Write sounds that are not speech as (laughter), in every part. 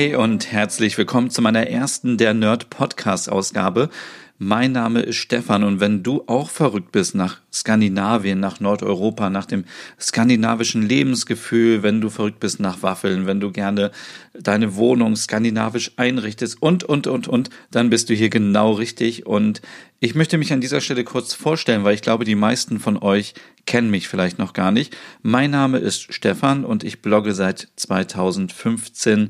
Hey und herzlich willkommen zu meiner ersten der Nerd Podcast Ausgabe. Mein Name ist Stefan und wenn du auch verrückt bist nach Skandinavien, nach Nordeuropa, nach dem skandinavischen Lebensgefühl, wenn du verrückt bist nach Waffeln, wenn du gerne deine Wohnung skandinavisch einrichtest und, und, und, und, dann bist du hier genau richtig und ich möchte mich an dieser Stelle kurz vorstellen, weil ich glaube, die meisten von euch kennen mich vielleicht noch gar nicht. Mein Name ist Stefan und ich blogge seit 2015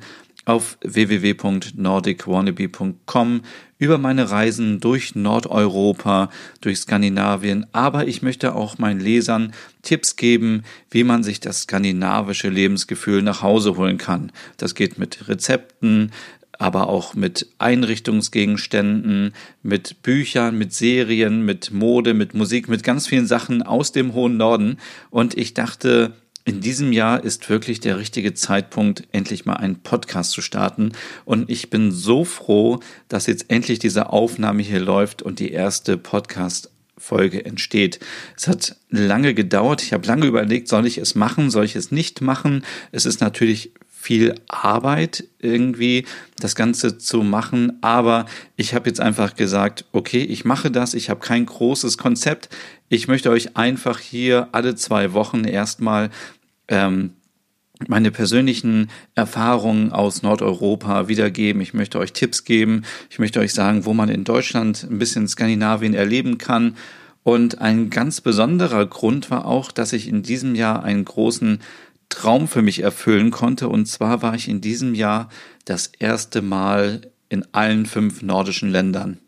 auf www.nordicwannabe.com über meine Reisen durch Nordeuropa, durch Skandinavien, aber ich möchte auch meinen Lesern Tipps geben, wie man sich das skandinavische Lebensgefühl nach Hause holen kann. Das geht mit Rezepten, aber auch mit Einrichtungsgegenständen, mit Büchern, mit Serien, mit Mode, mit Musik, mit ganz vielen Sachen aus dem hohen Norden. Und ich dachte, in diesem Jahr ist wirklich der richtige Zeitpunkt, endlich mal einen Podcast zu starten. Und ich bin so froh, dass jetzt endlich diese Aufnahme hier läuft und die erste Podcast Folge entsteht. Es hat lange gedauert. Ich habe lange überlegt, soll ich es machen, soll ich es nicht machen. Es ist natürlich viel Arbeit irgendwie, das Ganze zu machen. Aber ich habe jetzt einfach gesagt, okay, ich mache das. Ich habe kein großes Konzept. Ich möchte euch einfach hier alle zwei Wochen erstmal ähm, meine persönlichen Erfahrungen aus Nordeuropa wiedergeben. Ich möchte euch Tipps geben. Ich möchte euch sagen, wo man in Deutschland ein bisschen Skandinavien erleben kann. Und ein ganz besonderer Grund war auch, dass ich in diesem Jahr einen großen Traum für mich erfüllen konnte. Und zwar war ich in diesem Jahr das erste Mal in allen fünf nordischen Ländern.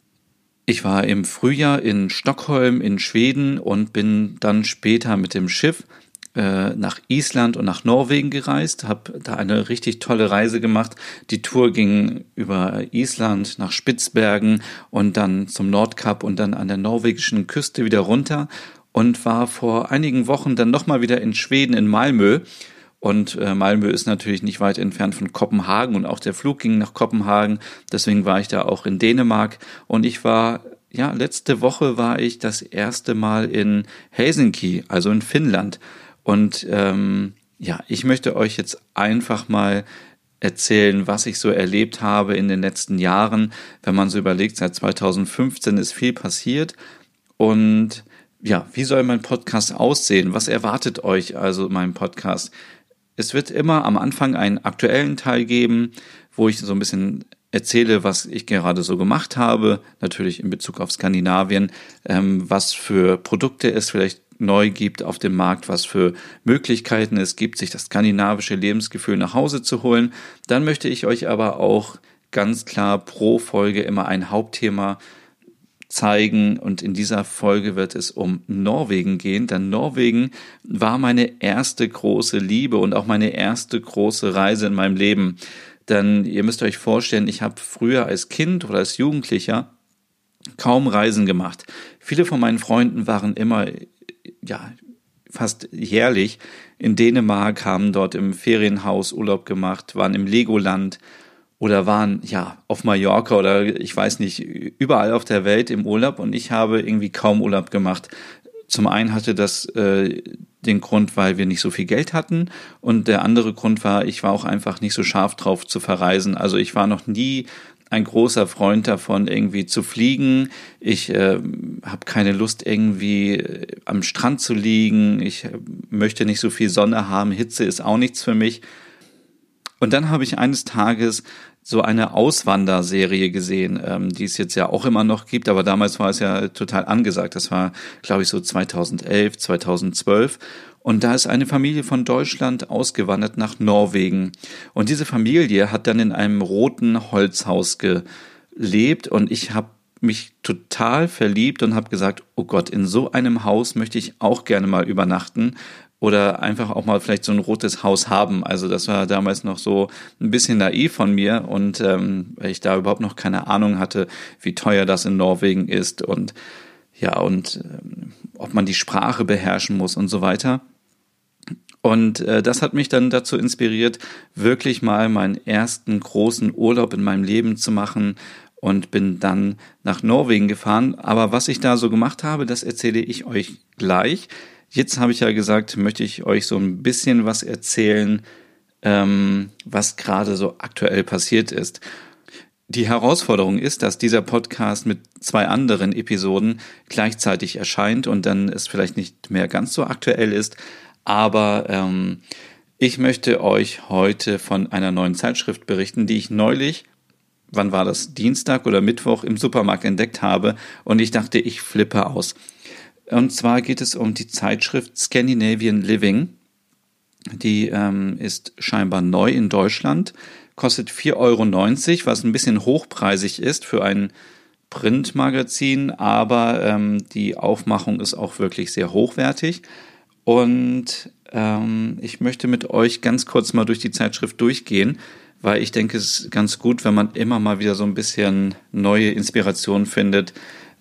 Ich war im Frühjahr in Stockholm in Schweden und bin dann später mit dem Schiff äh, nach Island und nach Norwegen gereist, habe da eine richtig tolle Reise gemacht. Die Tour ging über Island nach Spitzbergen und dann zum Nordkap und dann an der norwegischen Küste wieder runter und war vor einigen Wochen dann nochmal wieder in Schweden in Malmö. Und äh, Malmö ist natürlich nicht weit entfernt von Kopenhagen und auch der Flug ging nach Kopenhagen. Deswegen war ich da auch in Dänemark und ich war ja, letzte Woche war ich das erste Mal in Helsinki, also in Finnland. Und ähm, ja, ich möchte euch jetzt einfach mal erzählen, was ich so erlebt habe in den letzten Jahren. Wenn man so überlegt, seit 2015 ist viel passiert. Und ja, wie soll mein Podcast aussehen? Was erwartet euch also in meinem Podcast? Es wird immer am Anfang einen aktuellen Teil geben, wo ich so ein bisschen erzähle, was ich gerade so gemacht habe, natürlich in Bezug auf Skandinavien, ähm, was für Produkte es vielleicht neu gibt auf dem Markt, was für Möglichkeiten es gibt, sich das skandinavische Lebensgefühl nach Hause zu holen. Dann möchte ich euch aber auch ganz klar pro Folge immer ein Hauptthema zeigen und in dieser Folge wird es um Norwegen gehen, denn Norwegen war meine erste große Liebe und auch meine erste große Reise in meinem Leben. Denn ihr müsst euch vorstellen, ich habe früher als Kind oder als Jugendlicher kaum Reisen gemacht. Viele von meinen Freunden waren immer ja, fast jährlich in Dänemark, haben dort im Ferienhaus Urlaub gemacht, waren im Legoland oder waren ja auf Mallorca oder ich weiß nicht, überall auf der Welt im Urlaub und ich habe irgendwie kaum Urlaub gemacht. Zum einen hatte das äh, den Grund, weil wir nicht so viel Geld hatten und der andere Grund war, ich war auch einfach nicht so scharf drauf zu verreisen. Also ich war noch nie ein großer Freund davon, irgendwie zu fliegen. Ich äh, habe keine Lust, irgendwie äh, am Strand zu liegen. Ich äh, möchte nicht so viel Sonne haben. Hitze ist auch nichts für mich. Und dann habe ich eines Tages so eine Auswanderserie gesehen, ähm, die es jetzt ja auch immer noch gibt, aber damals war es ja total angesagt. Das war, glaube ich, so 2011, 2012. Und da ist eine Familie von Deutschland ausgewandert nach Norwegen. Und diese Familie hat dann in einem roten Holzhaus gelebt und ich habe mich total verliebt und habe gesagt, oh Gott, in so einem Haus möchte ich auch gerne mal übernachten. Oder einfach auch mal vielleicht so ein rotes Haus haben. Also das war damals noch so ein bisschen naiv von mir und ähm, weil ich da überhaupt noch keine Ahnung hatte, wie teuer das in Norwegen ist und ja und ähm, ob man die Sprache beherrschen muss und so weiter. Und äh, das hat mich dann dazu inspiriert, wirklich mal meinen ersten großen Urlaub in meinem Leben zu machen und bin dann nach Norwegen gefahren. Aber was ich da so gemacht habe, das erzähle ich euch gleich. Jetzt habe ich ja gesagt, möchte ich euch so ein bisschen was erzählen, ähm, was gerade so aktuell passiert ist. Die Herausforderung ist, dass dieser Podcast mit zwei anderen Episoden gleichzeitig erscheint und dann es vielleicht nicht mehr ganz so aktuell ist. Aber ähm, ich möchte euch heute von einer neuen Zeitschrift berichten, die ich neulich wann war das, Dienstag oder Mittwoch im Supermarkt entdeckt habe und ich dachte, ich flippe aus. Und zwar geht es um die Zeitschrift Scandinavian Living. Die ähm, ist scheinbar neu in Deutschland, kostet 4,90 Euro, was ein bisschen hochpreisig ist für ein Printmagazin, aber ähm, die Aufmachung ist auch wirklich sehr hochwertig. Und ähm, ich möchte mit euch ganz kurz mal durch die Zeitschrift durchgehen weil ich denke, es ist ganz gut, wenn man immer mal wieder so ein bisschen neue Inspiration findet,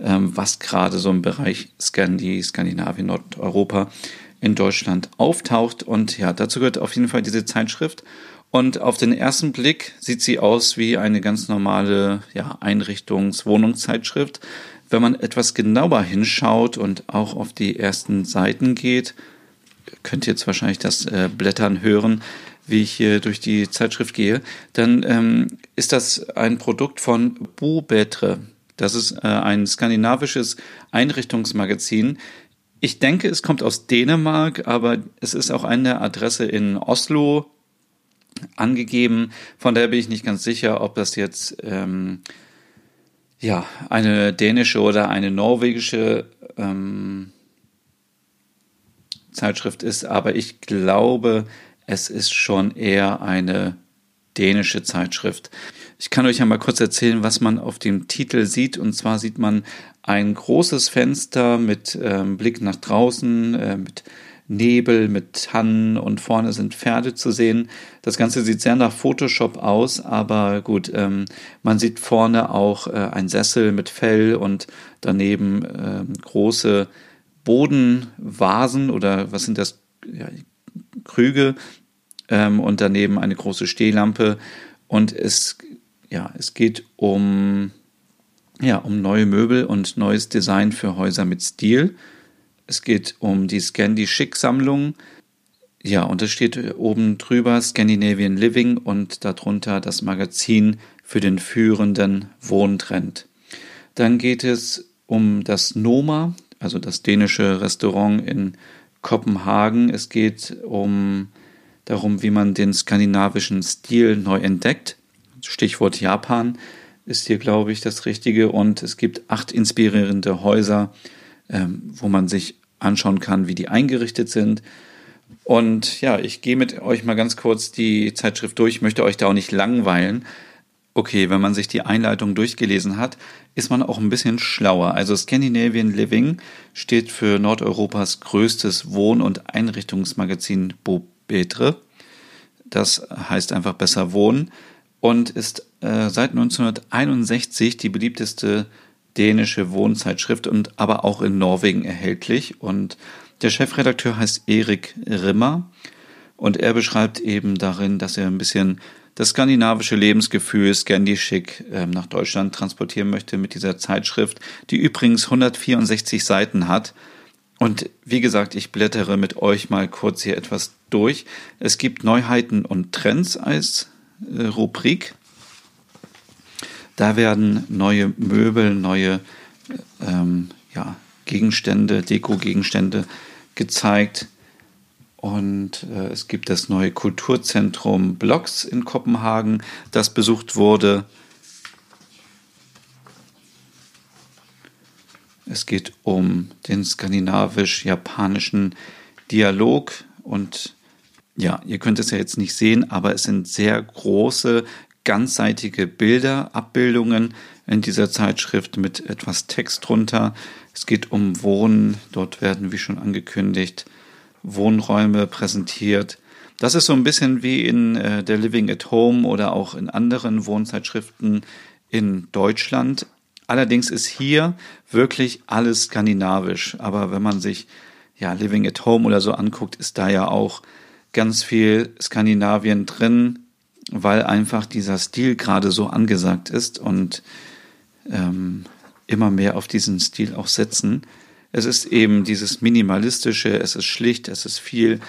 was gerade so im Bereich Scandi, Skandinavien, Nordeuropa in Deutschland auftaucht. Und ja, dazu gehört auf jeden Fall diese Zeitschrift. Und auf den ersten Blick sieht sie aus wie eine ganz normale ja, Einrichtungs-, Wohnungszeitschrift. Wenn man etwas genauer hinschaut und auch auf die ersten Seiten geht, könnt ihr jetzt wahrscheinlich das äh, Blättern hören, wie ich hier durch die Zeitschrift gehe, dann ähm, ist das ein Produkt von Bubetre. Das ist äh, ein skandinavisches Einrichtungsmagazin. Ich denke, es kommt aus Dänemark, aber es ist auch eine Adresse in Oslo angegeben. Von daher bin ich nicht ganz sicher, ob das jetzt ähm, ja eine dänische oder eine norwegische ähm, Zeitschrift ist. Aber ich glaube, es ist schon eher eine dänische Zeitschrift. Ich kann euch ja mal kurz erzählen, was man auf dem Titel sieht. Und zwar sieht man ein großes Fenster mit ähm, Blick nach draußen, äh, mit Nebel, mit Tannen und vorne sind Pferde zu sehen. Das Ganze sieht sehr nach Photoshop aus, aber gut, ähm, man sieht vorne auch äh, ein Sessel mit Fell und daneben äh, große Bodenvasen oder was sind das? Ja, Krüge ähm, und daneben eine große Stehlampe. Und es, ja, es geht um, ja, um neue Möbel und neues Design für Häuser mit Stil. Es geht um die Scandi Schick Sammlung. Ja, und es steht oben drüber Scandinavian Living und darunter das Magazin für den führenden Wohntrend. Dann geht es um das Noma, also das dänische Restaurant in Kopenhagen. Es geht um darum, wie man den skandinavischen Stil neu entdeckt. Stichwort Japan ist hier, glaube ich, das Richtige. Und es gibt acht inspirierende Häuser, ähm, wo man sich anschauen kann, wie die eingerichtet sind. Und ja, ich gehe mit euch mal ganz kurz die Zeitschrift durch. Ich möchte euch da auch nicht langweilen. Okay, wenn man sich die Einleitung durchgelesen hat, ist man auch ein bisschen schlauer. Also Scandinavian Living steht für Nordeuropas größtes Wohn- und Einrichtungsmagazin Bobetre. Das heißt einfach besser wohnen und ist äh, seit 1961 die beliebteste dänische Wohnzeitschrift und aber auch in Norwegen erhältlich. Und der Chefredakteur heißt Erik Rimmer und er beschreibt eben darin, dass er ein bisschen das skandinavische Lebensgefühl Scandi-Schick äh, nach Deutschland transportieren möchte mit dieser Zeitschrift, die übrigens 164 Seiten hat. Und wie gesagt, ich blättere mit euch mal kurz hier etwas durch. Es gibt Neuheiten und Trends als Rubrik. Da werden neue Möbel, neue ähm, ja, Gegenstände, Deko-Gegenstände gezeigt. Und äh, es gibt das neue Kulturzentrum Blocks in Kopenhagen, das besucht wurde. Es geht um den skandinavisch-japanischen Dialog und ja, ihr könnt es ja jetzt nicht sehen, aber es sind sehr große, ganzseitige Bilder, Abbildungen in dieser Zeitschrift mit etwas Text drunter. Es geht um Wohnen. Dort werden, wie schon angekündigt, Wohnräume präsentiert. Das ist so ein bisschen wie in äh, der Living at Home oder auch in anderen Wohnzeitschriften in Deutschland. Allerdings ist hier wirklich alles skandinavisch. Aber wenn man sich ja Living at Home oder so anguckt, ist da ja auch ganz viel Skandinavien drin, weil einfach dieser Stil gerade so angesagt ist und ähm, immer mehr auf diesen Stil auch setzen. Es ist eben dieses Minimalistische, es ist schlicht, es ist viel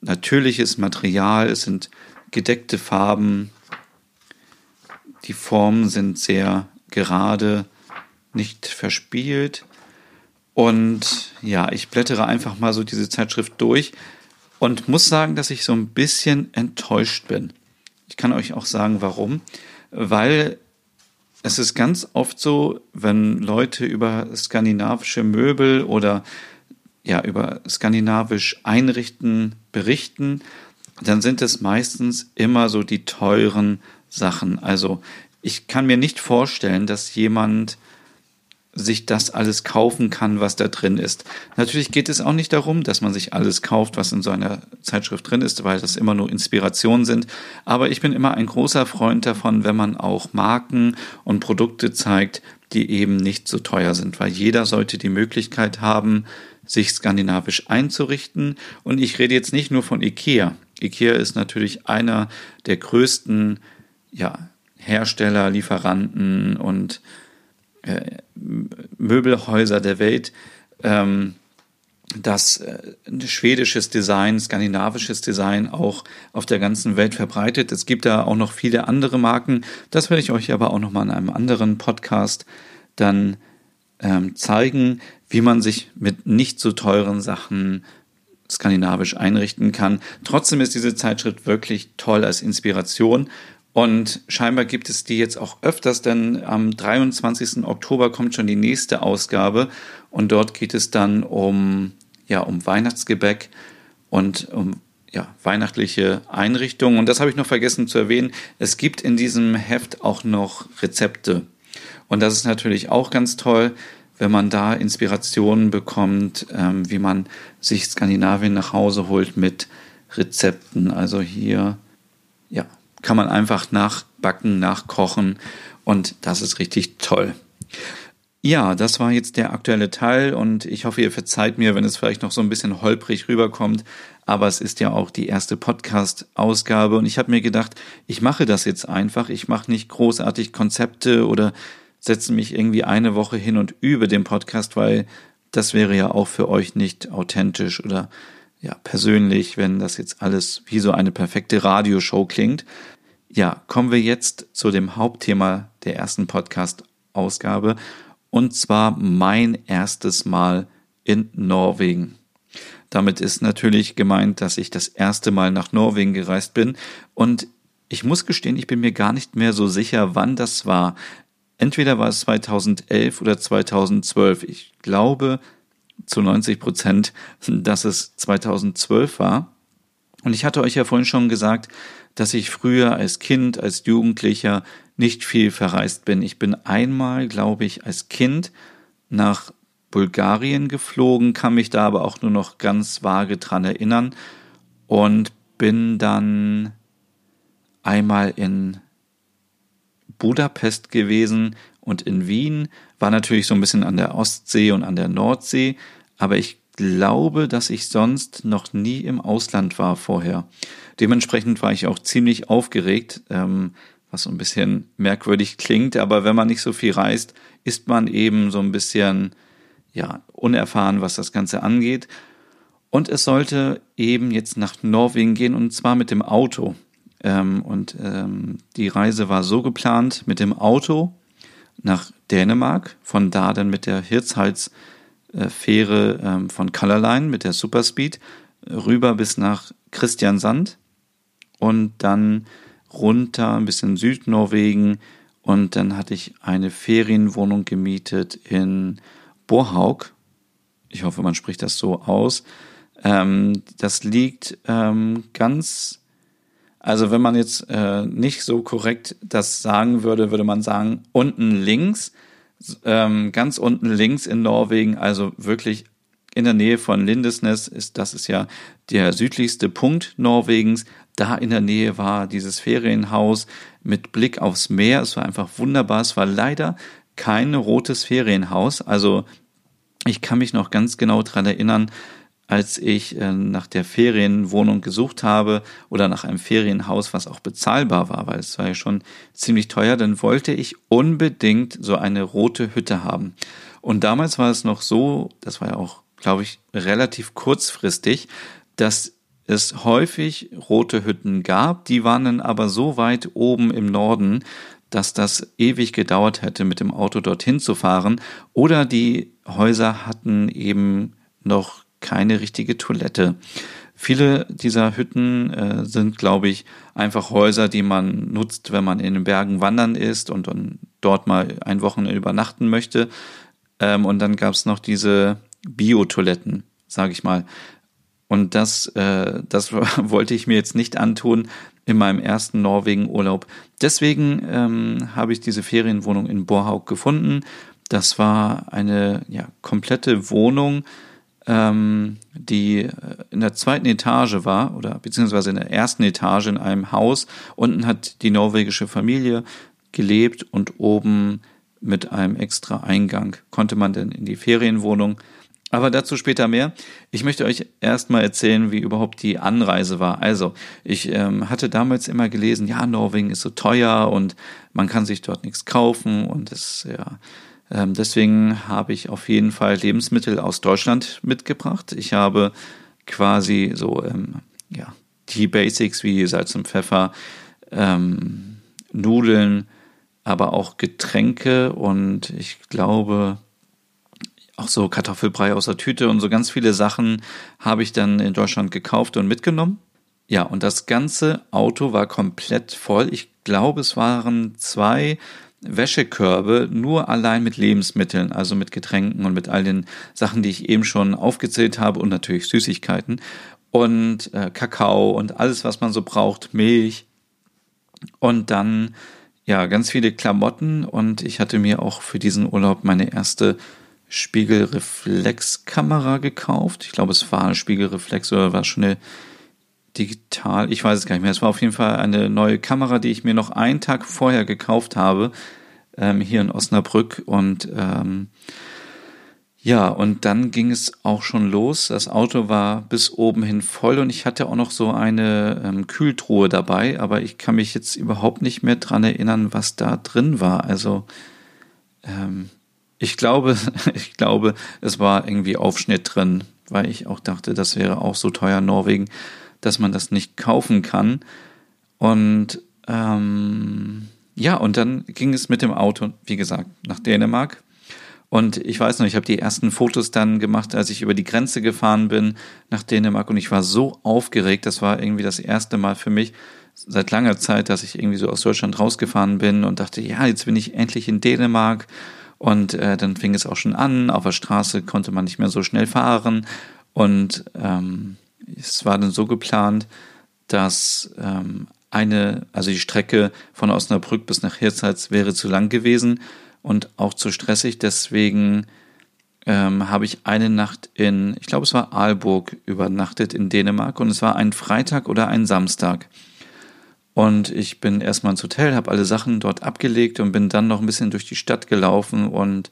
natürliches Material, es sind gedeckte Farben, die Formen sind sehr gerade, nicht verspielt. Und ja, ich blättere einfach mal so diese Zeitschrift durch und muss sagen, dass ich so ein bisschen enttäuscht bin. Ich kann euch auch sagen, warum. Weil es ist ganz oft so, wenn Leute über skandinavische Möbel oder ja, über skandinavisch Einrichten berichten, dann sind es meistens immer so die teuren Sachen. Also ich kann mir nicht vorstellen, dass jemand sich das alles kaufen kann, was da drin ist. Natürlich geht es auch nicht darum, dass man sich alles kauft, was in so einer Zeitschrift drin ist, weil das immer nur Inspirationen sind. Aber ich bin immer ein großer Freund davon, wenn man auch Marken und Produkte zeigt, die eben nicht so teuer sind, weil jeder sollte die Möglichkeit haben, sich skandinavisch einzurichten. Und ich rede jetzt nicht nur von IKEA. IKEA ist natürlich einer der größten ja, Hersteller, Lieferanten und äh, Möbelhäuser der Welt, ähm, das äh, schwedisches Design, skandinavisches Design auch auf der ganzen Welt verbreitet. Es gibt da auch noch viele andere Marken. Das werde ich euch aber auch noch mal in einem anderen Podcast dann ähm, zeigen, wie man sich mit nicht so teuren Sachen skandinavisch einrichten kann. Trotzdem ist diese Zeitschrift wirklich toll als Inspiration und scheinbar gibt es die jetzt auch öfters, denn am 23. Oktober kommt schon die nächste Ausgabe und dort geht es dann um, ja, um Weihnachtsgebäck und um ja, weihnachtliche Einrichtungen. Und das habe ich noch vergessen zu erwähnen. Es gibt in diesem Heft auch noch Rezepte. Und das ist natürlich auch ganz toll, wenn man da Inspirationen bekommt, ähm, wie man sich Skandinavien nach Hause holt mit Rezepten. Also hier, ja, kann man einfach nachbacken, nachkochen und das ist richtig toll. Ja, das war jetzt der aktuelle Teil und ich hoffe, ihr verzeiht mir, wenn es vielleicht noch so ein bisschen holprig rüberkommt, aber es ist ja auch die erste Podcast-Ausgabe und ich habe mir gedacht, ich mache das jetzt einfach, ich mache nicht großartig Konzepte oder setze mich irgendwie eine Woche hin und übe den Podcast, weil das wäre ja auch für euch nicht authentisch oder ja persönlich, wenn das jetzt alles wie so eine perfekte Radioshow klingt, ja, kommen wir jetzt zu dem Hauptthema der ersten Podcast-Ausgabe und zwar mein erstes Mal in Norwegen. Damit ist natürlich gemeint, dass ich das erste Mal nach Norwegen gereist bin und ich muss gestehen, ich bin mir gar nicht mehr so sicher, wann das war. Entweder war es 2011 oder 2012. Ich glaube zu 90 Prozent, dass es 2012 war. Und ich hatte euch ja vorhin schon gesagt, dass ich früher als Kind, als Jugendlicher nicht viel verreist bin. Ich bin einmal, glaube ich, als Kind nach Bulgarien geflogen, kann mich da aber auch nur noch ganz vage dran erinnern und bin dann einmal in Budapest gewesen und in Wien, war natürlich so ein bisschen an der Ostsee und an der Nordsee, aber ich glaube, dass ich sonst noch nie im Ausland war vorher. Dementsprechend war ich auch ziemlich aufgeregt, ähm, was so ein bisschen merkwürdig klingt, aber wenn man nicht so viel reist, ist man eben so ein bisschen ja unerfahren, was das Ganze angeht. Und es sollte eben jetzt nach Norwegen gehen und zwar mit dem Auto. Ähm, und ähm, die Reise war so geplant mit dem Auto nach Dänemark, von da dann mit der Hirtshals Fähre ähm, von Colorline mit der Superspeed rüber bis nach Christiansand und dann runter ein bisschen Südnorwegen und dann hatte ich eine Ferienwohnung gemietet in Borhaug. Ich hoffe, man spricht das so aus. Ähm, das liegt ähm, ganz, also wenn man jetzt äh, nicht so korrekt das sagen würde, würde man sagen, unten links, ähm, ganz unten links in Norwegen, also wirklich in der Nähe von Lindesnes ist, das ist ja der südlichste Punkt Norwegens. Da in der Nähe war dieses Ferienhaus mit Blick aufs Meer. Es war einfach wunderbar. Es war leider kein rotes Ferienhaus. Also ich kann mich noch ganz genau dran erinnern, als ich äh, nach der Ferienwohnung gesucht habe oder nach einem Ferienhaus, was auch bezahlbar war, weil es war ja schon ziemlich teuer, dann wollte ich unbedingt so eine rote Hütte haben. Und damals war es noch so, das war ja auch, glaube ich, relativ kurzfristig, dass es häufig rote Hütten gab, die waren dann aber so weit oben im Norden, dass das ewig gedauert hätte, mit dem Auto dorthin zu fahren, oder die Häuser hatten eben noch keine richtige Toilette. Viele dieser Hütten äh, sind, glaube ich, einfach Häuser, die man nutzt, wenn man in den Bergen wandern ist und dann dort mal ein Wochenende übernachten möchte. Ähm, und dann gab es noch diese Bio-Toiletten, sage ich mal. Und das, äh, das (laughs) wollte ich mir jetzt nicht antun in meinem ersten Norwegen-Urlaub. Deswegen ähm, habe ich diese Ferienwohnung in Borhaug gefunden. Das war eine ja, komplette Wohnung, ähm, die äh, in der zweiten Etage war oder beziehungsweise in der ersten Etage in einem Haus. Unten hat die norwegische Familie gelebt und oben mit einem extra Eingang konnte man dann in die Ferienwohnung. Aber dazu später mehr. Ich möchte euch erstmal erzählen, wie überhaupt die Anreise war. Also, ich ähm, hatte damals immer gelesen, ja, Norwegen ist so teuer und man kann sich dort nichts kaufen und es ja deswegen habe ich auf jeden Fall Lebensmittel aus Deutschland mitgebracht. Ich habe quasi so ähm, ja, die Basics wie Salz und Pfeffer, ähm, Nudeln, aber auch Getränke und ich glaube auch so Kartoffelbrei aus der Tüte und so ganz viele Sachen habe ich dann in Deutschland gekauft und mitgenommen. Ja, und das ganze Auto war komplett voll. Ich glaube, es waren zwei Wäschekörbe nur allein mit Lebensmitteln, also mit Getränken und mit all den Sachen, die ich eben schon aufgezählt habe und natürlich Süßigkeiten und äh, Kakao und alles, was man so braucht, Milch und dann ja ganz viele Klamotten und ich hatte mir auch für diesen Urlaub meine erste Spiegelreflexkamera gekauft. Ich glaube, es war eine Spiegelreflex oder war schon eine digital, ich weiß es gar nicht mehr. Es war auf jeden Fall eine neue Kamera, die ich mir noch einen Tag vorher gekauft habe, ähm, hier in Osnabrück. Und ähm, ja, und dann ging es auch schon los. Das Auto war bis oben hin voll und ich hatte auch noch so eine ähm, Kühltruhe dabei, aber ich kann mich jetzt überhaupt nicht mehr dran erinnern, was da drin war. Also ähm, ich glaube, (laughs) ich glaube, es war irgendwie Aufschnitt drin, weil ich auch dachte, das wäre auch so teuer in Norwegen dass man das nicht kaufen kann. Und ähm, ja, und dann ging es mit dem Auto, wie gesagt, nach Dänemark. Und ich weiß noch, ich habe die ersten Fotos dann gemacht, als ich über die Grenze gefahren bin nach Dänemark und ich war so aufgeregt. Das war irgendwie das erste Mal für mich seit langer Zeit, dass ich irgendwie so aus Deutschland rausgefahren bin und dachte, ja, jetzt bin ich endlich in Dänemark. Und äh, dann fing es auch schon an. Auf der Straße konnte man nicht mehr so schnell fahren. Und ähm, es war dann so geplant, dass ähm, eine, also die Strecke von Osnabrück bis nach Hirtshals wäre zu lang gewesen und auch zu stressig. Deswegen ähm, habe ich eine Nacht in, ich glaube es war Aalburg, übernachtet in Dänemark und es war ein Freitag oder ein Samstag. Und ich bin erstmal ins Hotel, habe alle Sachen dort abgelegt und bin dann noch ein bisschen durch die Stadt gelaufen und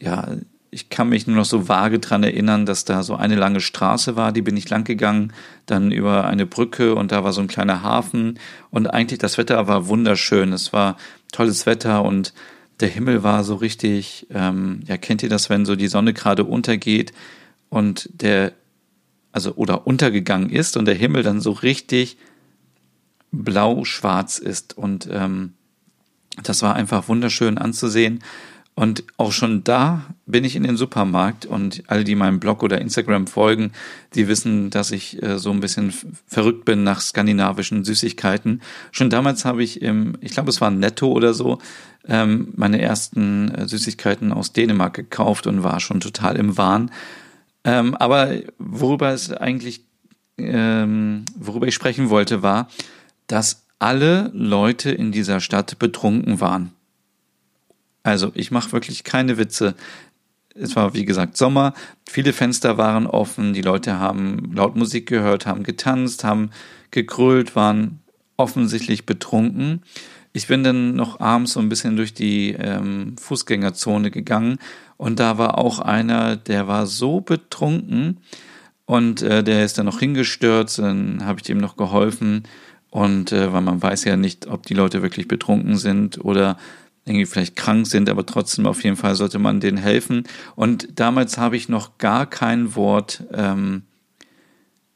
ja, ich kann mich nur noch so vage dran erinnern, dass da so eine lange Straße war, die bin ich lang gegangen, dann über eine Brücke und da war so ein kleiner Hafen und eigentlich das Wetter war wunderschön. Es war tolles Wetter und der Himmel war so richtig, ähm, ja, kennt ihr das, wenn so die Sonne gerade untergeht und der, also oder untergegangen ist und der Himmel dann so richtig blau-schwarz ist und ähm, das war einfach wunderschön anzusehen. Und auch schon da bin ich in den Supermarkt und alle, die meinem Blog oder Instagram folgen, die wissen, dass ich äh, so ein bisschen verrückt bin nach skandinavischen Süßigkeiten. Schon damals habe ich im, ich glaube, es war Netto oder so, ähm, meine ersten äh, Süßigkeiten aus Dänemark gekauft und war schon total im Wahn. Ähm, aber worüber es eigentlich, ähm, worüber ich sprechen wollte, war, dass alle Leute in dieser Stadt betrunken waren. Also ich mache wirklich keine Witze. es war wie gesagt Sommer, viele Fenster waren offen, die Leute haben laut Musik gehört, haben getanzt, haben gekrölt, waren offensichtlich betrunken. Ich bin dann noch abends so ein bisschen durch die ähm, Fußgängerzone gegangen. Und da war auch einer, der war so betrunken. Und äh, der ist dann noch hingestürzt, dann habe ich dem noch geholfen. Und äh, weil man weiß ja nicht, ob die Leute wirklich betrunken sind oder irgendwie vielleicht krank sind, aber trotzdem auf jeden Fall sollte man denen helfen. Und damals habe ich noch gar kein Wort ähm,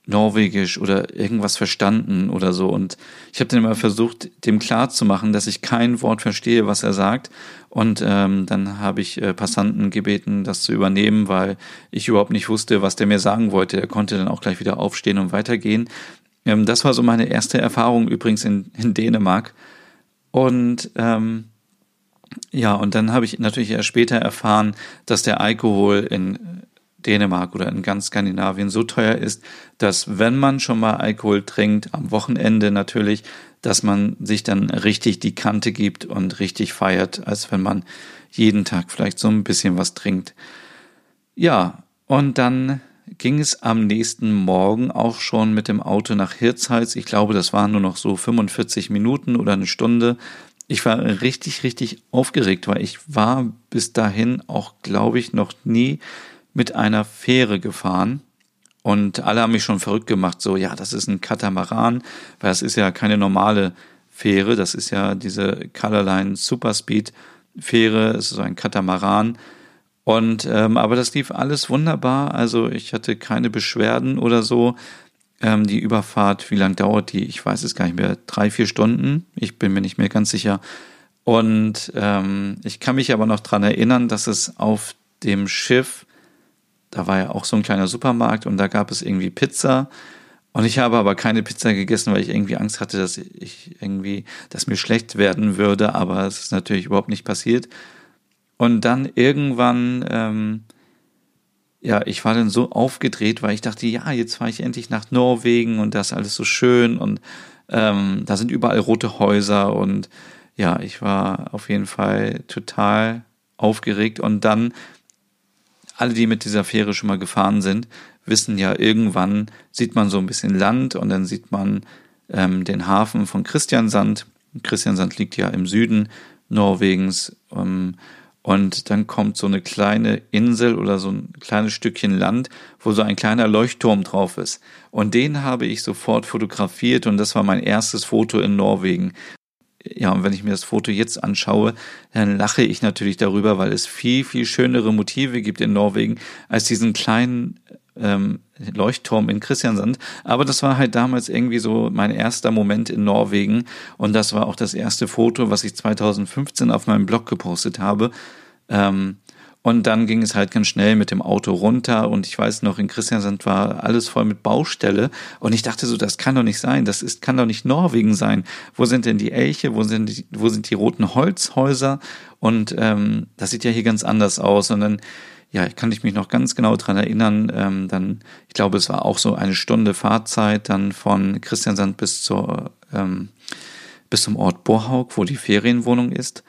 Norwegisch oder irgendwas verstanden oder so. Und ich habe dann immer versucht, dem klar zu machen, dass ich kein Wort verstehe, was er sagt. Und ähm, dann habe ich äh, Passanten gebeten, das zu übernehmen, weil ich überhaupt nicht wusste, was der mir sagen wollte. Er konnte dann auch gleich wieder aufstehen und weitergehen. Ähm, das war so meine erste Erfahrung übrigens in, in Dänemark. Und ähm, ja, und dann habe ich natürlich erst später erfahren, dass der Alkohol in Dänemark oder in ganz Skandinavien so teuer ist, dass wenn man schon mal Alkohol trinkt, am Wochenende natürlich, dass man sich dann richtig die Kante gibt und richtig feiert, als wenn man jeden Tag vielleicht so ein bisschen was trinkt. Ja, und dann ging es am nächsten Morgen auch schon mit dem Auto nach Hirtshals. Ich glaube, das waren nur noch so 45 Minuten oder eine Stunde. Ich war richtig, richtig aufgeregt, weil ich war bis dahin auch, glaube ich, noch nie mit einer Fähre gefahren. Und alle haben mich schon verrückt gemacht, so, ja, das ist ein Katamaran, weil das ist ja keine normale Fähre, das ist ja diese Colorline Superspeed Fähre, es ist so ein Katamaran. Und ähm, aber das lief alles wunderbar. Also ich hatte keine Beschwerden oder so. Ähm, die Überfahrt, wie lang dauert die? Ich weiß es gar nicht mehr. Drei, vier Stunden. Ich bin mir nicht mehr ganz sicher. Und ähm, ich kann mich aber noch dran erinnern, dass es auf dem Schiff da war ja auch so ein kleiner Supermarkt und da gab es irgendwie Pizza. Und ich habe aber keine Pizza gegessen, weil ich irgendwie Angst hatte, dass ich irgendwie, dass mir schlecht werden würde, aber es ist natürlich überhaupt nicht passiert. Und dann irgendwann, ähm, ja, ich war dann so aufgedreht, weil ich dachte, ja, jetzt fahre ich endlich nach Norwegen und das ist alles so schön und ähm, da sind überall rote Häuser und ja, ich war auf jeden Fall total aufgeregt und dann alle, die mit dieser Fähre schon mal gefahren sind, wissen ja, irgendwann sieht man so ein bisschen Land und dann sieht man ähm, den Hafen von Christiansand. Christiansand liegt ja im Süden Norwegens. Ähm, und dann kommt so eine kleine Insel oder so ein kleines Stückchen Land, wo so ein kleiner Leuchtturm drauf ist. Und den habe ich sofort fotografiert und das war mein erstes Foto in Norwegen ja, und wenn ich mir das Foto jetzt anschaue, dann lache ich natürlich darüber, weil es viel, viel schönere Motive gibt in Norwegen als diesen kleinen ähm, Leuchtturm in Christiansand. Aber das war halt damals irgendwie so mein erster Moment in Norwegen. Und das war auch das erste Foto, was ich 2015 auf meinem Blog gepostet habe. Ähm, und dann ging es halt ganz schnell mit dem Auto runter und ich weiß noch, in Christiansand war alles voll mit Baustelle und ich dachte so, das kann doch nicht sein, das ist, kann doch nicht Norwegen sein. Wo sind denn die Elche, wo sind die, wo sind die roten Holzhäuser? Und ähm, das sieht ja hier ganz anders aus. Und dann, ja, kann ich mich noch ganz genau dran erinnern, ähm, dann, ich glaube, es war auch so eine Stunde Fahrzeit dann von Christiansand bis zur ähm, bis zum Ort Borhaug, wo die Ferienwohnung ist.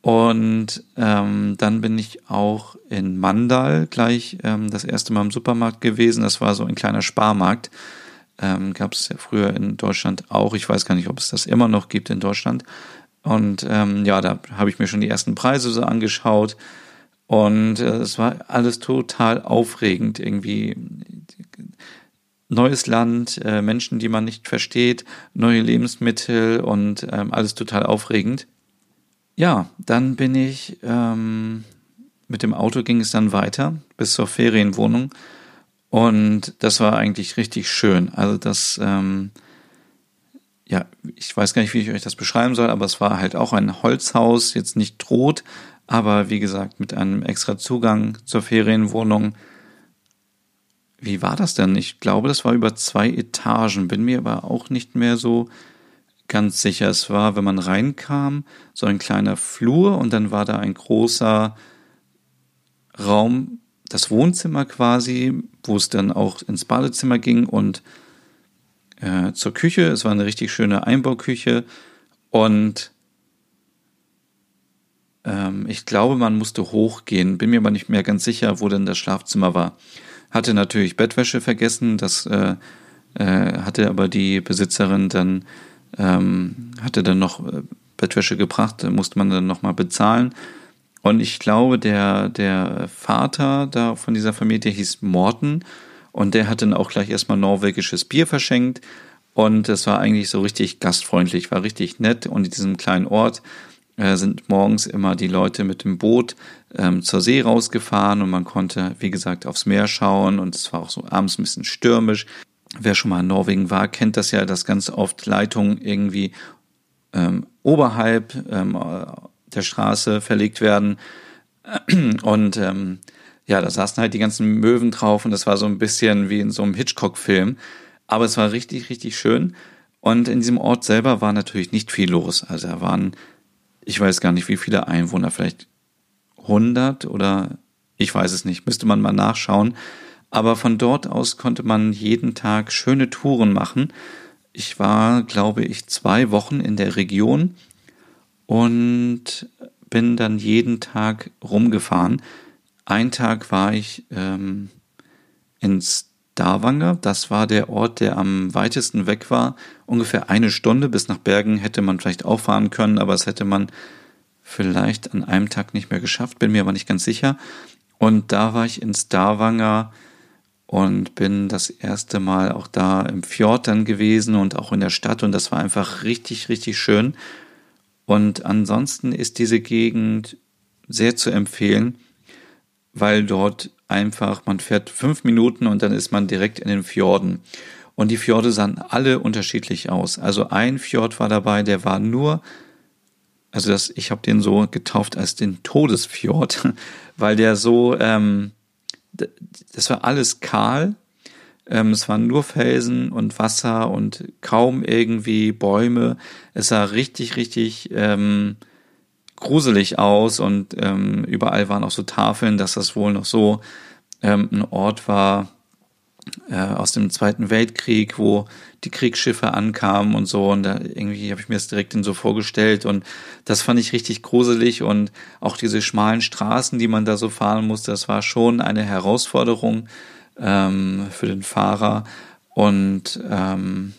Und ähm, dann bin ich auch in Mandal gleich ähm, das erste Mal im Supermarkt gewesen. Das war so ein kleiner Sparmarkt. Ähm, Gab es ja früher in Deutschland auch. Ich weiß gar nicht, ob es das immer noch gibt in Deutschland. Und ähm, ja, da habe ich mir schon die ersten Preise so angeschaut. Und äh, es war alles total aufregend. Irgendwie neues Land, äh, Menschen, die man nicht versteht, neue Lebensmittel und ähm, alles total aufregend. Ja, dann bin ich, ähm, mit dem Auto ging es dann weiter bis zur Ferienwohnung und das war eigentlich richtig schön. Also das, ähm, ja, ich weiß gar nicht, wie ich euch das beschreiben soll, aber es war halt auch ein Holzhaus, jetzt nicht rot, aber wie gesagt, mit einem extra Zugang zur Ferienwohnung. Wie war das denn? Ich glaube, das war über zwei Etagen, bin mir aber auch nicht mehr so ganz sicher. Es war, wenn man reinkam, so ein kleiner Flur und dann war da ein großer Raum, das Wohnzimmer quasi, wo es dann auch ins Badezimmer ging und äh, zur Küche. Es war eine richtig schöne Einbauküche und ähm, ich glaube, man musste hochgehen, bin mir aber nicht mehr ganz sicher, wo denn das Schlafzimmer war. Hatte natürlich Bettwäsche vergessen, das äh, äh, hatte aber die Besitzerin dann, ähm, hatte dann noch äh, Bettwäsche gebracht, musste man dann nochmal bezahlen. Und ich glaube, der, der Vater da von dieser Familie, der hieß Morten und der hat dann auch gleich erstmal norwegisches Bier verschenkt. Und es war eigentlich so richtig gastfreundlich, war richtig nett. Und in diesem kleinen Ort äh, sind morgens immer die Leute mit dem Boot ähm, zur See rausgefahren und man konnte, wie gesagt, aufs Meer schauen und es war auch so abends ein bisschen stürmisch. Wer schon mal in Norwegen war, kennt das ja, dass ganz oft Leitungen irgendwie ähm, oberhalb ähm, der Straße verlegt werden. (clears throat) Und ähm, ja, da saßen halt die ganzen Möwen drauf und das war so ein bisschen wie in so einem Hitchcock-Film. Aber es war richtig, richtig schön. Und in diesem Ort selber war natürlich nicht viel los. Also da waren, ich weiß gar nicht, wie viele Einwohner, vielleicht 100 oder ich weiß es nicht, müsste man mal nachschauen. Aber von dort aus konnte man jeden Tag schöne Touren machen. Ich war, glaube ich, zwei Wochen in der Region und bin dann jeden Tag rumgefahren. Ein Tag war ich ähm, in Stavanger. Das war der Ort, der am weitesten weg war. Ungefähr eine Stunde bis nach Bergen hätte man vielleicht auch fahren können, aber es hätte man vielleicht an einem Tag nicht mehr geschafft, bin mir aber nicht ganz sicher. Und da war ich in Stavanger und bin das erste Mal auch da im Fjord dann gewesen und auch in der Stadt und das war einfach richtig, richtig schön. Und ansonsten ist diese Gegend sehr zu empfehlen weil dort einfach, man fährt fünf Minuten und dann ist man direkt in den Fjorden. Und die Fjorde sahen alle unterschiedlich aus. Also ein Fjord war dabei, der war nur, also das, ich habe den so getauft als den Todesfjord, (laughs) weil der so, ähm, das war alles kahl. Ähm, es waren nur Felsen und Wasser und kaum irgendwie Bäume. Es sah richtig, richtig ähm, gruselig aus und ähm, überall waren auch so Tafeln, dass das wohl noch so ähm, ein Ort war äh, aus dem Zweiten Weltkrieg, wo die Kriegsschiffe ankamen und so. Und da irgendwie habe ich mir das direkt so vorgestellt. Und das fand ich richtig gruselig. Und auch diese schmalen Straßen, die man da so fahren musste, das war schon eine Herausforderung ähm, für den Fahrer. Und ähm,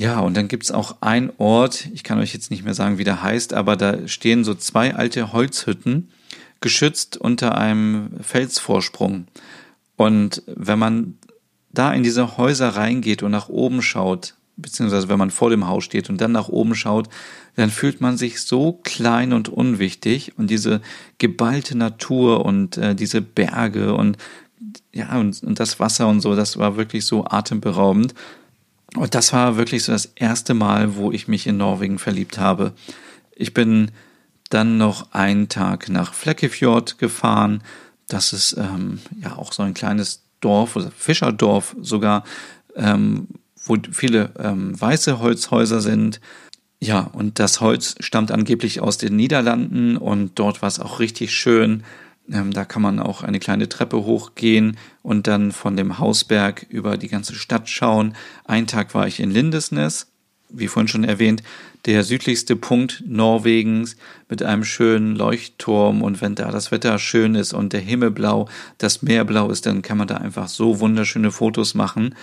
ja, und dann gibt's auch ein Ort, ich kann euch jetzt nicht mehr sagen, wie der heißt, aber da stehen so zwei alte Holzhütten, geschützt unter einem Felsvorsprung. Und wenn man da in diese Häuser reingeht und nach oben schaut, beziehungsweise wenn man vor dem Haus steht und dann nach oben schaut, dann fühlt man sich so klein und unwichtig und diese geballte Natur und äh, diese Berge und ja und, und das Wasser und so, das war wirklich so atemberaubend. Und das war wirklich so das erste Mal, wo ich mich in Norwegen verliebt habe. Ich bin dann noch einen Tag nach Flekkefjord gefahren. Das ist ähm, ja auch so ein kleines Dorf oder Fischerdorf sogar, ähm, wo viele ähm, weiße Holzhäuser sind. Ja, und das Holz stammt angeblich aus den Niederlanden und dort war es auch richtig schön. Ähm, da kann man auch eine kleine Treppe hochgehen und dann von dem Hausberg über die ganze Stadt schauen. Ein Tag war ich in Lindesnes, wie vorhin schon erwähnt, der südlichste Punkt Norwegens mit einem schönen Leuchtturm und wenn da das Wetter schön ist und der Himmel blau, das Meer blau ist, dann kann man da einfach so wunderschöne Fotos machen.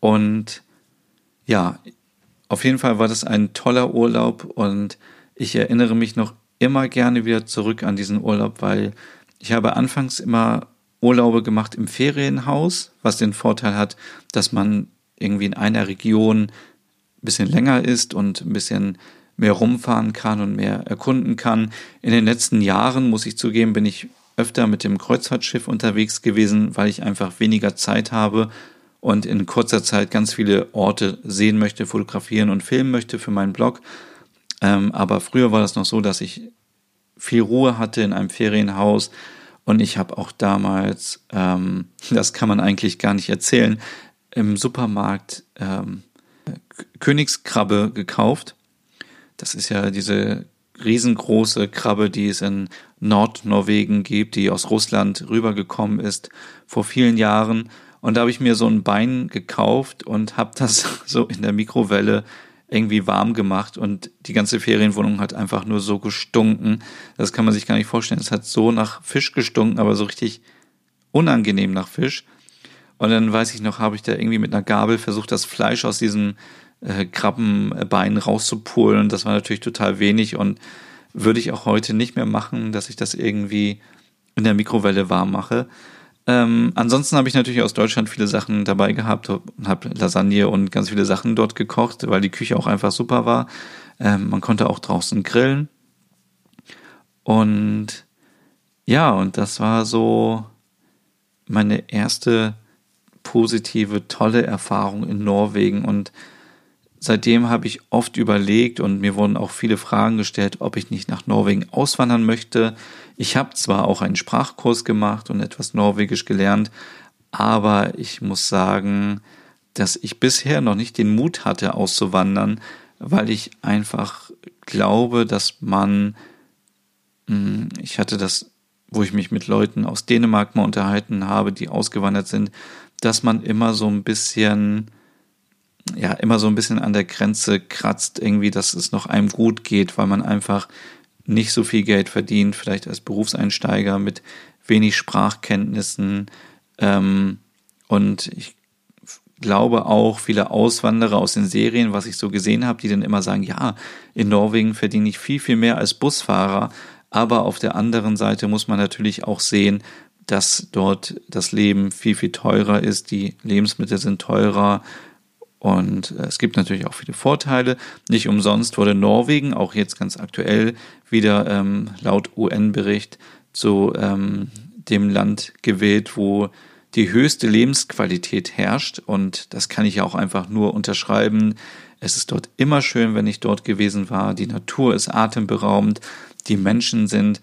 Und ja, auf jeden Fall war das ein toller Urlaub und ich erinnere mich noch immer gerne wieder zurück an diesen Urlaub, weil ich habe anfangs immer Urlaube gemacht im Ferienhaus, was den Vorteil hat, dass man irgendwie in einer Region ein bisschen länger ist und ein bisschen mehr rumfahren kann und mehr erkunden kann. In den letzten Jahren, muss ich zugeben, bin ich öfter mit dem Kreuzfahrtschiff unterwegs gewesen, weil ich einfach weniger Zeit habe und in kurzer Zeit ganz viele Orte sehen möchte, fotografieren und filmen möchte für meinen Blog. Ähm, aber früher war das noch so, dass ich viel Ruhe hatte in einem Ferienhaus. Und ich habe auch damals, ähm, (laughs) das kann man eigentlich gar nicht erzählen, im Supermarkt ähm, Königskrabbe gekauft. Das ist ja diese riesengroße Krabbe, die es in Nordnorwegen gibt, die aus Russland rübergekommen ist vor vielen Jahren. Und da habe ich mir so ein Bein gekauft und habe das (laughs) so in der Mikrowelle irgendwie warm gemacht und die ganze Ferienwohnung hat einfach nur so gestunken. Das kann man sich gar nicht vorstellen. Es hat so nach Fisch gestunken, aber so richtig unangenehm nach Fisch. Und dann weiß ich noch, habe ich da irgendwie mit einer Gabel versucht, das Fleisch aus diesem äh, Krabbenbein rauszupulen. Das war natürlich total wenig und würde ich auch heute nicht mehr machen, dass ich das irgendwie in der Mikrowelle warm mache. Ähm, ansonsten habe ich natürlich aus Deutschland viele Sachen dabei gehabt und habe Lasagne und ganz viele Sachen dort gekocht, weil die Küche auch einfach super war. Ähm, man konnte auch draußen grillen. Und ja, und das war so meine erste positive, tolle Erfahrung in Norwegen. Und seitdem habe ich oft überlegt und mir wurden auch viele Fragen gestellt, ob ich nicht nach Norwegen auswandern möchte. Ich habe zwar auch einen Sprachkurs gemacht und etwas Norwegisch gelernt, aber ich muss sagen, dass ich bisher noch nicht den Mut hatte, auszuwandern, weil ich einfach glaube, dass man, hm, ich hatte das, wo ich mich mit Leuten aus Dänemark mal unterhalten habe, die ausgewandert sind, dass man immer so ein bisschen, ja, immer so ein bisschen an der Grenze kratzt, irgendwie, dass es noch einem gut geht, weil man einfach nicht so viel Geld verdient, vielleicht als Berufseinsteiger mit wenig Sprachkenntnissen. Ähm, und ich glaube auch viele Auswanderer aus den Serien, was ich so gesehen habe, die dann immer sagen, ja, in Norwegen verdiene ich viel, viel mehr als Busfahrer. Aber auf der anderen Seite muss man natürlich auch sehen, dass dort das Leben viel, viel teurer ist. Die Lebensmittel sind teurer. Und äh, es gibt natürlich auch viele Vorteile. Nicht umsonst wurde Norwegen auch jetzt ganz aktuell wieder ähm, laut UN-Bericht zu ähm, dem Land gewählt, wo die höchste Lebensqualität herrscht. Und das kann ich ja auch einfach nur unterschreiben. Es ist dort immer schön, wenn ich dort gewesen war. Die Natur ist atemberaubend. Die Menschen sind,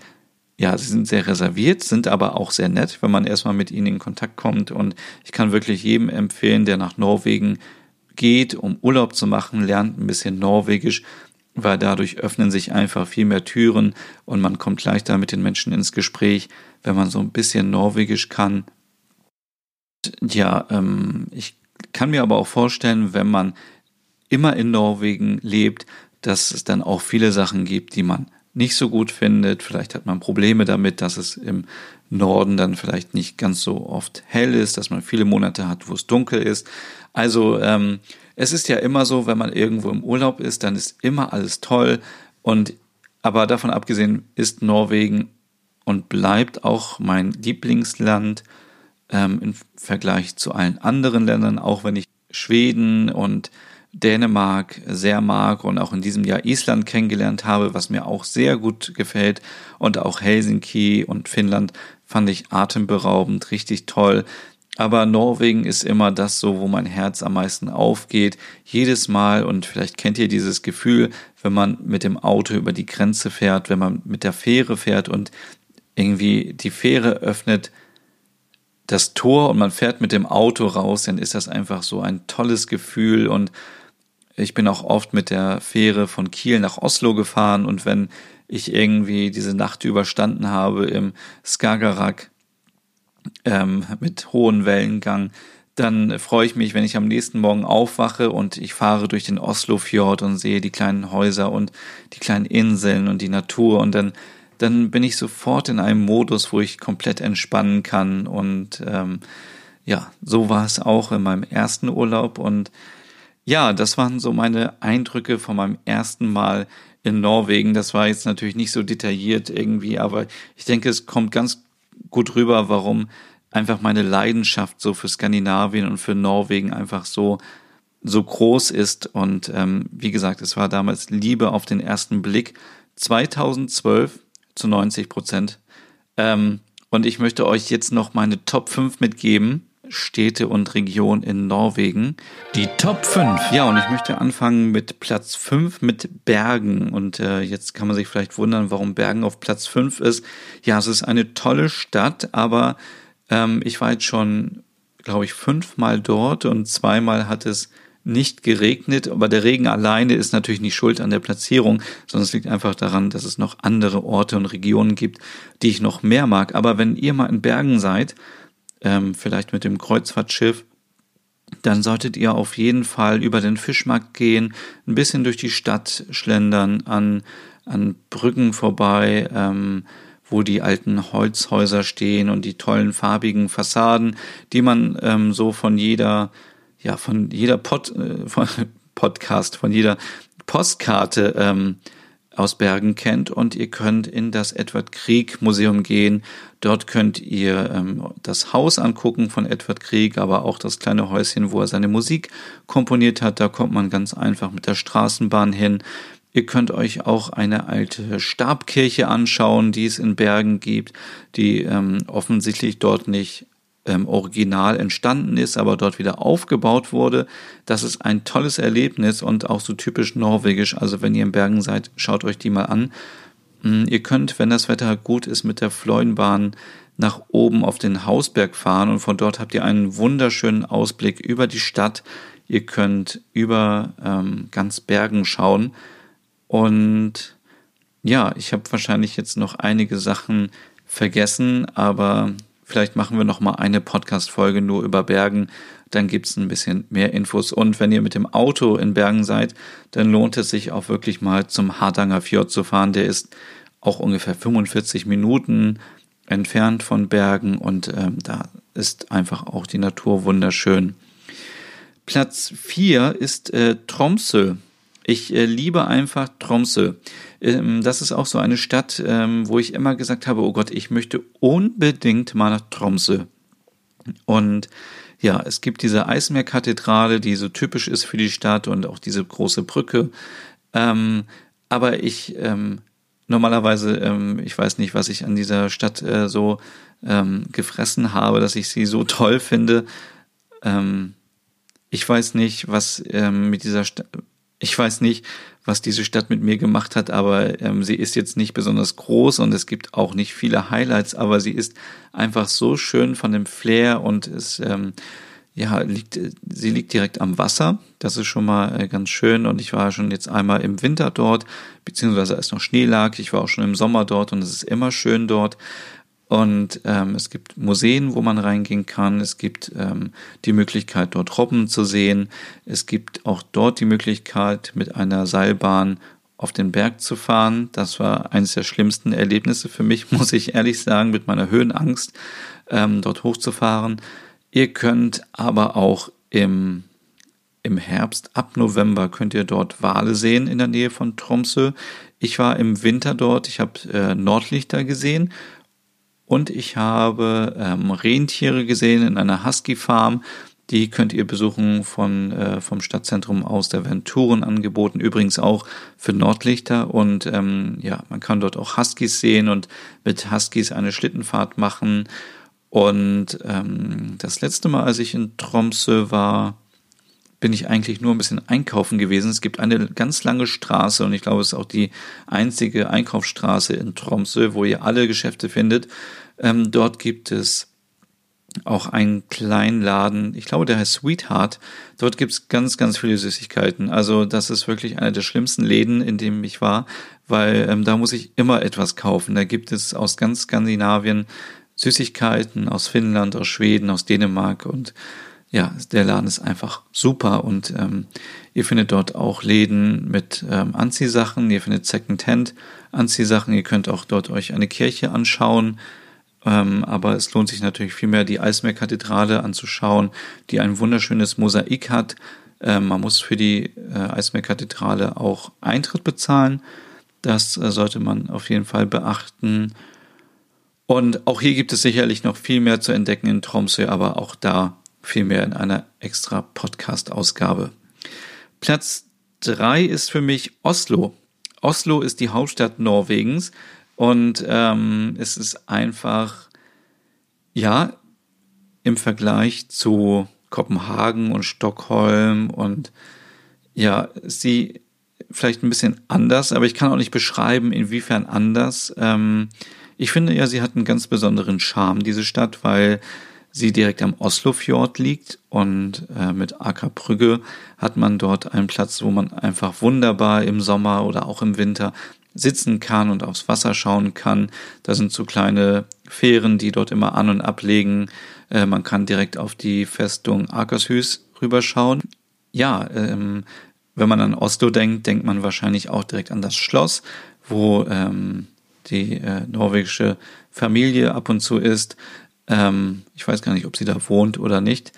ja, sie sind sehr reserviert, sind aber auch sehr nett, wenn man erstmal mit ihnen in Kontakt kommt. Und ich kann wirklich jedem empfehlen, der nach Norwegen geht, um Urlaub zu machen, lernt ein bisschen Norwegisch, weil dadurch öffnen sich einfach viel mehr Türen und man kommt leichter mit den Menschen ins Gespräch, wenn man so ein bisschen Norwegisch kann. Ja, ähm, ich kann mir aber auch vorstellen, wenn man immer in Norwegen lebt, dass es dann auch viele Sachen gibt, die man nicht so gut findet. Vielleicht hat man Probleme damit, dass es im Norden dann vielleicht nicht ganz so oft hell ist, dass man viele Monate hat, wo es dunkel ist. Also ähm, es ist ja immer so, wenn man irgendwo im Urlaub ist, dann ist immer alles toll. Und aber davon abgesehen ist Norwegen und bleibt auch mein Lieblingsland ähm, im Vergleich zu allen anderen Ländern, auch wenn ich Schweden und Dänemark sehr mag und auch in diesem Jahr Island kennengelernt habe, was mir auch sehr gut gefällt und auch Helsinki und Finnland fand ich atemberaubend, richtig toll. Aber Norwegen ist immer das so, wo mein Herz am meisten aufgeht. Jedes Mal, und vielleicht kennt ihr dieses Gefühl, wenn man mit dem Auto über die Grenze fährt, wenn man mit der Fähre fährt und irgendwie die Fähre öffnet das Tor und man fährt mit dem Auto raus, dann ist das einfach so ein tolles Gefühl und ich bin auch oft mit der Fähre von Kiel nach Oslo gefahren und wenn ich irgendwie diese Nacht überstanden habe im Skagerrak ähm, mit hohen Wellengang, dann freue ich mich, wenn ich am nächsten Morgen aufwache und ich fahre durch den Oslofjord und sehe die kleinen Häuser und die kleinen Inseln und die Natur und dann dann bin ich sofort in einem Modus, wo ich komplett entspannen kann und ähm, ja, so war es auch in meinem ersten Urlaub und ja, das waren so meine Eindrücke von meinem ersten Mal in Norwegen. Das war jetzt natürlich nicht so detailliert irgendwie, aber ich denke, es kommt ganz gut rüber, warum einfach meine Leidenschaft so für Skandinavien und für Norwegen einfach so so groß ist. Und ähm, wie gesagt, es war damals Liebe auf den ersten Blick. 2012 zu 90 Prozent. Ähm, und ich möchte euch jetzt noch meine Top 5 mitgeben Städte und Regionen in Norwegen. Die Top 5. Ja, und ich möchte anfangen mit Platz 5 mit Bergen. Und äh, jetzt kann man sich vielleicht wundern, warum Bergen auf Platz 5 ist. Ja, es ist eine tolle Stadt, aber ähm, ich war jetzt schon, glaube ich, fünfmal dort und zweimal hat es nicht geregnet, aber der Regen alleine ist natürlich nicht schuld an der Platzierung, sondern es liegt einfach daran, dass es noch andere Orte und Regionen gibt, die ich noch mehr mag. Aber wenn ihr mal in Bergen seid, ähm, vielleicht mit dem Kreuzfahrtschiff, dann solltet ihr auf jeden Fall über den Fischmarkt gehen, ein bisschen durch die Stadt schlendern, an, an Brücken vorbei, ähm, wo die alten Holzhäuser stehen und die tollen farbigen Fassaden, die man ähm, so von jeder, ja, von jeder Pod, äh, (laughs) von Podcast, von jeder Postkarte ähm, aus Bergen kennt und ihr könnt in das Edward Krieg Museum gehen. Dort könnt ihr ähm, das Haus angucken von Edward Krieg, aber auch das kleine Häuschen, wo er seine Musik komponiert hat. Da kommt man ganz einfach mit der Straßenbahn hin. Ihr könnt euch auch eine alte Stabkirche anschauen, die es in Bergen gibt, die ähm, offensichtlich dort nicht ähm, original entstanden ist, aber dort wieder aufgebaut wurde. Das ist ein tolles Erlebnis und auch so typisch norwegisch. Also wenn ihr in Bergen seid, schaut euch die mal an. Mm, ihr könnt, wenn das Wetter gut ist, mit der Fleuenbahn nach oben auf den Hausberg fahren und von dort habt ihr einen wunderschönen Ausblick über die Stadt. Ihr könnt über ähm, ganz Bergen schauen und ja, ich habe wahrscheinlich jetzt noch einige Sachen vergessen, aber Vielleicht machen wir noch mal eine Podcast-Folge nur über Bergen. Dann gibt's ein bisschen mehr Infos. Und wenn ihr mit dem Auto in Bergen seid, dann lohnt es sich auch wirklich mal zum Hardanger Fjord zu fahren. Der ist auch ungefähr 45 Minuten entfernt von Bergen und ähm, da ist einfach auch die Natur wunderschön. Platz 4 ist äh, Tromsø. Ich äh, liebe einfach Tromsø. Ähm, das ist auch so eine Stadt, ähm, wo ich immer gesagt habe, oh Gott, ich möchte unbedingt mal nach Tromsø. Und ja, es gibt diese Eismeerkathedrale, die so typisch ist für die Stadt und auch diese große Brücke. Ähm, aber ich ähm, normalerweise, ähm, ich weiß nicht, was ich an dieser Stadt äh, so ähm, gefressen habe, dass ich sie so toll finde. Ähm, ich weiß nicht, was ähm, mit dieser Stadt ich weiß nicht, was diese Stadt mit mir gemacht hat, aber ähm, sie ist jetzt nicht besonders groß und es gibt auch nicht viele Highlights, aber sie ist einfach so schön von dem Flair und es ähm, ja liegt, sie liegt direkt am Wasser. Das ist schon mal äh, ganz schön und ich war schon jetzt einmal im Winter dort, beziehungsweise als noch Schnee lag. Ich war auch schon im Sommer dort und es ist immer schön dort. Und ähm, es gibt Museen, wo man reingehen kann. Es gibt ähm, die Möglichkeit, dort Robben zu sehen. Es gibt auch dort die Möglichkeit, mit einer Seilbahn auf den Berg zu fahren. Das war eines der schlimmsten Erlebnisse für mich, (laughs) muss ich ehrlich sagen, mit meiner Höhenangst, ähm, dort hochzufahren. Ihr könnt aber auch im im Herbst, ab November könnt ihr dort Wale sehen in der Nähe von Tromsø. Ich war im Winter dort, ich habe äh, Nordlichter gesehen und ich habe ähm, Rentiere gesehen in einer Husky-Farm. Die könnt ihr besuchen von, äh, vom Stadtzentrum aus. Da werden Touren angeboten, übrigens auch für Nordlichter. Und ähm, ja, man kann dort auch Huskies sehen und mit Huskies eine Schlittenfahrt machen. Und ähm, das letzte Mal, als ich in Tromsø war, bin ich eigentlich nur ein bisschen einkaufen gewesen. Es gibt eine ganz lange Straße und ich glaube, es ist auch die einzige Einkaufsstraße in Tromsø, wo ihr alle Geschäfte findet. Ähm, dort gibt es auch einen kleinen Laden, ich glaube, der heißt Sweetheart. Dort gibt es ganz, ganz viele Süßigkeiten. Also das ist wirklich einer der schlimmsten Läden, in dem ich war, weil ähm, da muss ich immer etwas kaufen. Da gibt es aus ganz Skandinavien Süßigkeiten, aus Finnland, aus Schweden, aus Dänemark und ja, der Laden ist einfach super und ähm, ihr findet dort auch Läden mit ähm, Anziehsachen, ihr findet Secondhand Anziehsachen, ihr könnt auch dort euch eine Kirche anschauen, ähm, aber es lohnt sich natürlich vielmehr die Eismeerkathedrale anzuschauen, die ein wunderschönes Mosaik hat. Ähm, man muss für die äh, Eismeerkathedrale auch Eintritt bezahlen. Das äh, sollte man auf jeden Fall beachten. Und auch hier gibt es sicherlich noch viel mehr zu entdecken in Tromsø, aber auch da vielmehr in einer extra Podcast-Ausgabe. Platz drei ist für mich Oslo. Oslo ist die Hauptstadt Norwegens und ähm, es ist einfach, ja, im Vergleich zu Kopenhagen und Stockholm und ja, sie vielleicht ein bisschen anders, aber ich kann auch nicht beschreiben, inwiefern anders. Ähm, ich finde ja, sie hat einen ganz besonderen Charme, diese Stadt, weil sie direkt am Oslofjord liegt und äh, mit Akerbrügge hat man dort einen Platz, wo man einfach wunderbar im Sommer oder auch im Winter sitzen kann und aufs Wasser schauen kann. Da sind so kleine Fähren, die dort immer an und ablegen. Äh, man kann direkt auf die Festung Akershus rüberschauen. Ja, ähm, wenn man an Oslo denkt, denkt man wahrscheinlich auch direkt an das Schloss, wo ähm, die äh, norwegische Familie ab und zu ist. Ähm, ich weiß gar nicht, ob sie da wohnt oder nicht.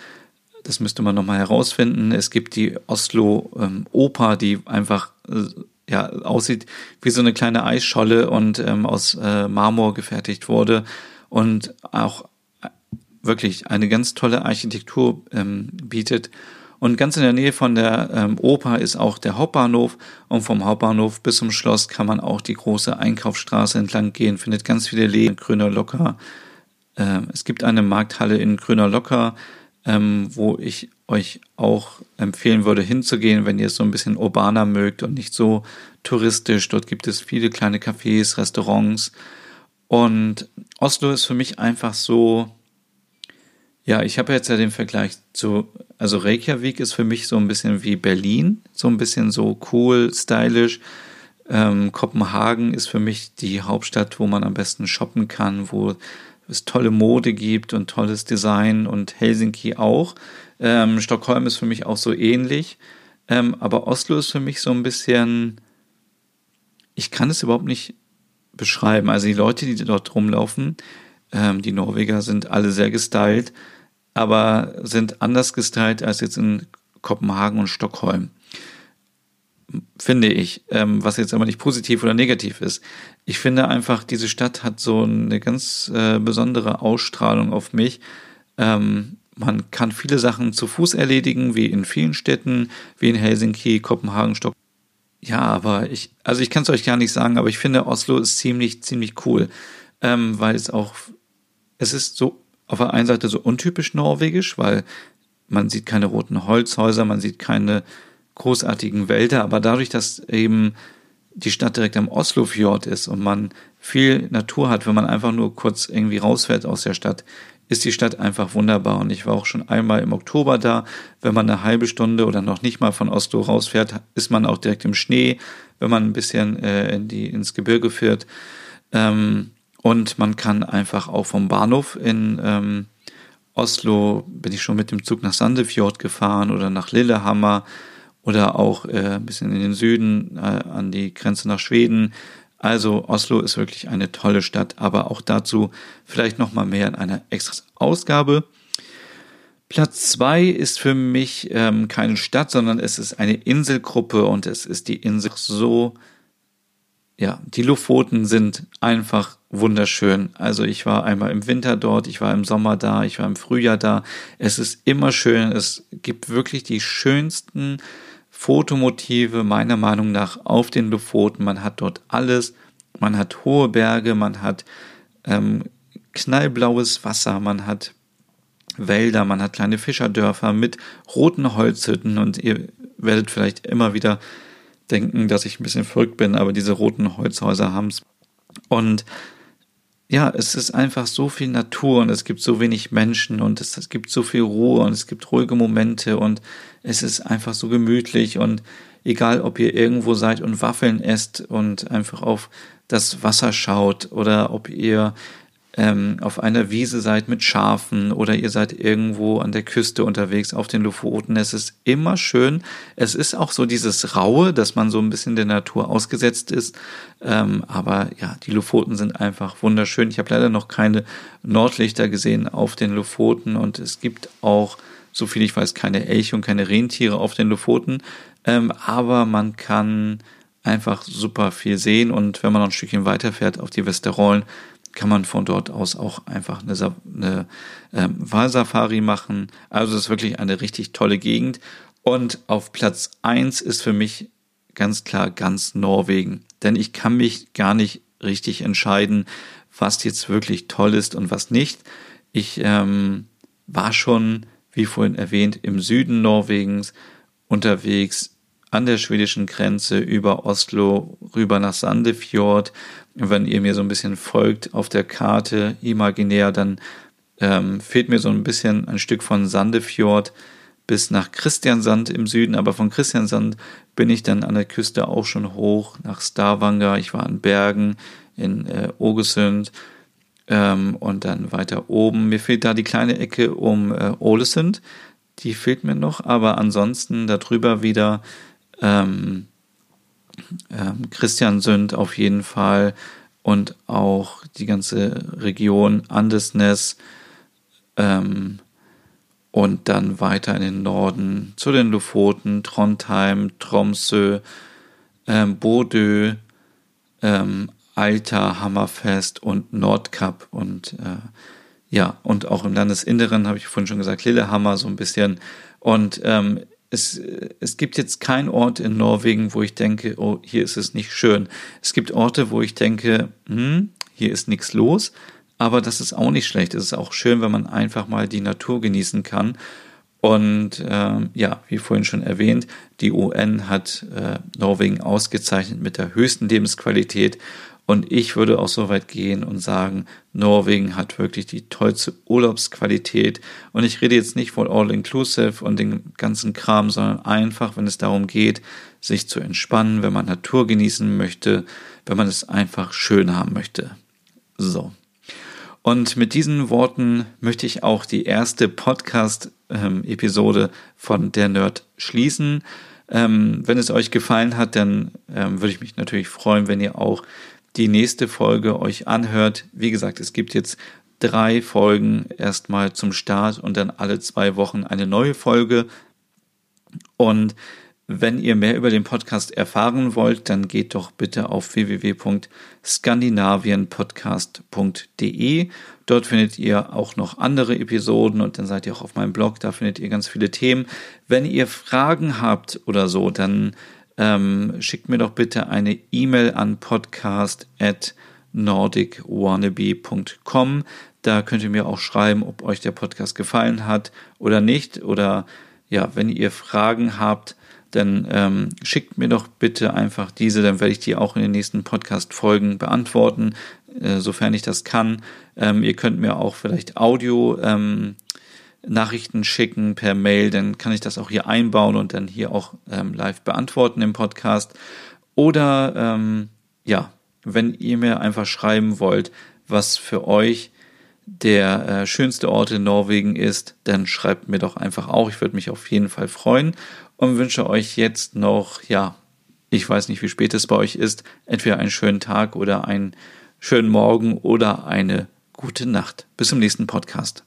Das müsste man nochmal herausfinden. Es gibt die Oslo ähm, Oper, die einfach äh, ja, aussieht wie so eine kleine Eisscholle und ähm, aus äh, Marmor gefertigt wurde und auch äh, wirklich eine ganz tolle Architektur ähm, bietet. Und ganz in der Nähe von der ähm, Oper ist auch der Hauptbahnhof. Und vom Hauptbahnhof bis zum Schloss kann man auch die große Einkaufsstraße entlang gehen, findet ganz viele Läden, Grüner Locker. Ähm, es gibt eine Markthalle in Grüner Locker, ähm, wo ich euch auch empfehlen würde, hinzugehen, wenn ihr es so ein bisschen urbaner mögt und nicht so touristisch. Dort gibt es viele kleine Cafés, Restaurants. Und Oslo ist für mich einfach so, ja, ich habe jetzt ja den Vergleich zu, also Reykjavik ist für mich so ein bisschen wie Berlin, so ein bisschen so cool, stylisch. Ähm, Kopenhagen ist für mich die Hauptstadt, wo man am besten shoppen kann, wo es tolle Mode gibt und tolles Design und Helsinki auch. Ähm, Stockholm ist für mich auch so ähnlich. Ähm, aber Oslo ist für mich so ein bisschen, ich kann es überhaupt nicht beschreiben. Also die Leute, die dort rumlaufen, ähm, die Norweger sind alle sehr gestylt aber sind anders gestylt als jetzt in Kopenhagen und Stockholm. Finde ich, ähm, was jetzt aber nicht positiv oder negativ ist. Ich finde einfach, diese Stadt hat so eine ganz äh, besondere Ausstrahlung auf mich. Ähm, man kann viele Sachen zu Fuß erledigen, wie in vielen Städten, wie in Helsinki, Kopenhagen, Stockholm. Ja, aber ich, also ich kann es euch gar nicht sagen, aber ich finde Oslo ist ziemlich, ziemlich cool, ähm, weil es auch, es ist so auf der einen Seite so untypisch norwegisch, weil man sieht keine roten Holzhäuser, man sieht keine großartigen Wälder, aber dadurch, dass eben die Stadt direkt am Oslofjord ist und man viel Natur hat, wenn man einfach nur kurz irgendwie rausfährt aus der Stadt, ist die Stadt einfach wunderbar. Und ich war auch schon einmal im Oktober da. Wenn man eine halbe Stunde oder noch nicht mal von Oslo rausfährt, ist man auch direkt im Schnee, wenn man ein bisschen äh, in die, ins Gebirge fährt. Ähm, und man kann einfach auch vom Bahnhof in ähm, Oslo, bin ich schon mit dem Zug nach Sandefjord gefahren oder nach Lillehammer oder auch äh, ein bisschen in den Süden äh, an die Grenze nach Schweden. Also Oslo ist wirklich eine tolle Stadt, aber auch dazu vielleicht noch mal mehr in einer extra Ausgabe. Platz zwei ist für mich ähm, keine Stadt, sondern es ist eine Inselgruppe und es ist die Insel so ja, die Lofoten sind einfach wunderschön. Also ich war einmal im Winter dort, ich war im Sommer da, ich war im Frühjahr da. Es ist immer schön. Es gibt wirklich die schönsten Fotomotive meiner Meinung nach auf den Lofoten. Man hat dort alles. Man hat hohe Berge, man hat ähm, knallblaues Wasser, man hat Wälder, man hat kleine Fischerdörfer mit roten Holzhütten und ihr werdet vielleicht immer wieder denken, dass ich ein bisschen verrückt bin, aber diese roten Holzhäuser haben's. Und ja, es ist einfach so viel Natur und es gibt so wenig Menschen und es, es, gibt so viel Ruhe und es gibt ruhige Momente und es ist einfach so gemütlich und egal, ob ihr irgendwo seid und Waffeln esst und einfach auf das Wasser schaut oder ob ihr ähm, auf einer Wiese seid mit Schafen oder ihr seid irgendwo an der Küste unterwegs auf den Lofoten. Es ist immer schön. Es ist auch so dieses Raue, dass man so ein bisschen der Natur ausgesetzt ist. Ähm, aber ja, die Lofoten sind einfach wunderschön. Ich habe leider noch keine Nordlichter gesehen auf den Lofoten und es gibt auch, so viel ich weiß, keine Elche und keine Rentiere auf den Lofoten. Ähm, aber man kann einfach super viel sehen und wenn man noch ein Stückchen weiterfährt auf die Westerollen, kann man von dort aus auch einfach eine, eine ähm, Walsafari machen. Also es ist wirklich eine richtig tolle Gegend. Und auf Platz eins ist für mich ganz klar ganz Norwegen. Denn ich kann mich gar nicht richtig entscheiden, was jetzt wirklich toll ist und was nicht. Ich ähm, war schon, wie vorhin erwähnt, im Süden Norwegens unterwegs, an der schwedischen Grenze über Oslo rüber nach Sandefjord. Wenn ihr mir so ein bisschen folgt auf der Karte imaginär, dann ähm, fehlt mir so ein bisschen ein Stück von Sandefjord bis nach Christiansand im Süden, aber von Christiansand bin ich dann an der Küste auch schon hoch nach Stavanger. Ich war in Bergen, in äh, Ogesund. Ähm, und dann weiter oben, mir fehlt da die kleine Ecke um äh, Ålesund, die fehlt mir noch, aber ansonsten darüber wieder ähm, ähm, Christian Sünd auf jeden Fall und auch die ganze Region Andesnes ähm, und dann weiter in den Norden zu den Lofoten, Trondheim, Tromsø, ähm, Bodø, ähm, Alta, Hammerfest und Nordkap und äh, ja, und auch im Landesinneren habe ich vorhin schon gesagt, Lillehammer so ein bisschen. Und ähm, es, es gibt jetzt keinen Ort in Norwegen, wo ich denke, oh, hier ist es nicht schön. Es gibt Orte, wo ich denke, hm, hier ist nichts los, aber das ist auch nicht schlecht. Es ist auch schön, wenn man einfach mal die Natur genießen kann. Und ähm, ja, wie vorhin schon erwähnt, die UN hat äh, Norwegen ausgezeichnet mit der höchsten Lebensqualität. Und ich würde auch so weit gehen und sagen, Norwegen hat wirklich die tollste Urlaubsqualität. Und ich rede jetzt nicht von All-Inclusive und den ganzen Kram, sondern einfach, wenn es darum geht, sich zu entspannen, wenn man Natur genießen möchte, wenn man es einfach schön haben möchte. So. Und mit diesen Worten möchte ich auch die erste Podcast-Episode von Der Nerd schließen. Ähm, wenn es euch gefallen hat, dann ähm, würde ich mich natürlich freuen, wenn ihr auch die nächste Folge euch anhört. Wie gesagt, es gibt jetzt drei Folgen erstmal zum Start und dann alle zwei Wochen eine neue Folge. Und wenn ihr mehr über den Podcast erfahren wollt, dann geht doch bitte auf www.skandinavienpodcast.de. Dort findet ihr auch noch andere Episoden und dann seid ihr auch auf meinem Blog, da findet ihr ganz viele Themen. Wenn ihr Fragen habt oder so, dann ähm, schickt mir doch bitte eine E-Mail an podcast at nordicwannabe.com. Da könnt ihr mir auch schreiben, ob euch der Podcast gefallen hat oder nicht. Oder ja, wenn ihr Fragen habt, dann ähm, schickt mir doch bitte einfach diese, dann werde ich die auch in den nächsten Podcast-Folgen beantworten, äh, sofern ich das kann. Ähm, ihr könnt mir auch vielleicht Audio ähm, Nachrichten schicken per Mail, dann kann ich das auch hier einbauen und dann hier auch ähm, live beantworten im Podcast. Oder ähm, ja, wenn ihr mir einfach schreiben wollt, was für euch der äh, schönste Ort in Norwegen ist, dann schreibt mir doch einfach auch. Ich würde mich auf jeden Fall freuen und wünsche euch jetzt noch, ja, ich weiß nicht, wie spät es bei euch ist, entweder einen schönen Tag oder einen schönen Morgen oder eine gute Nacht. Bis zum nächsten Podcast.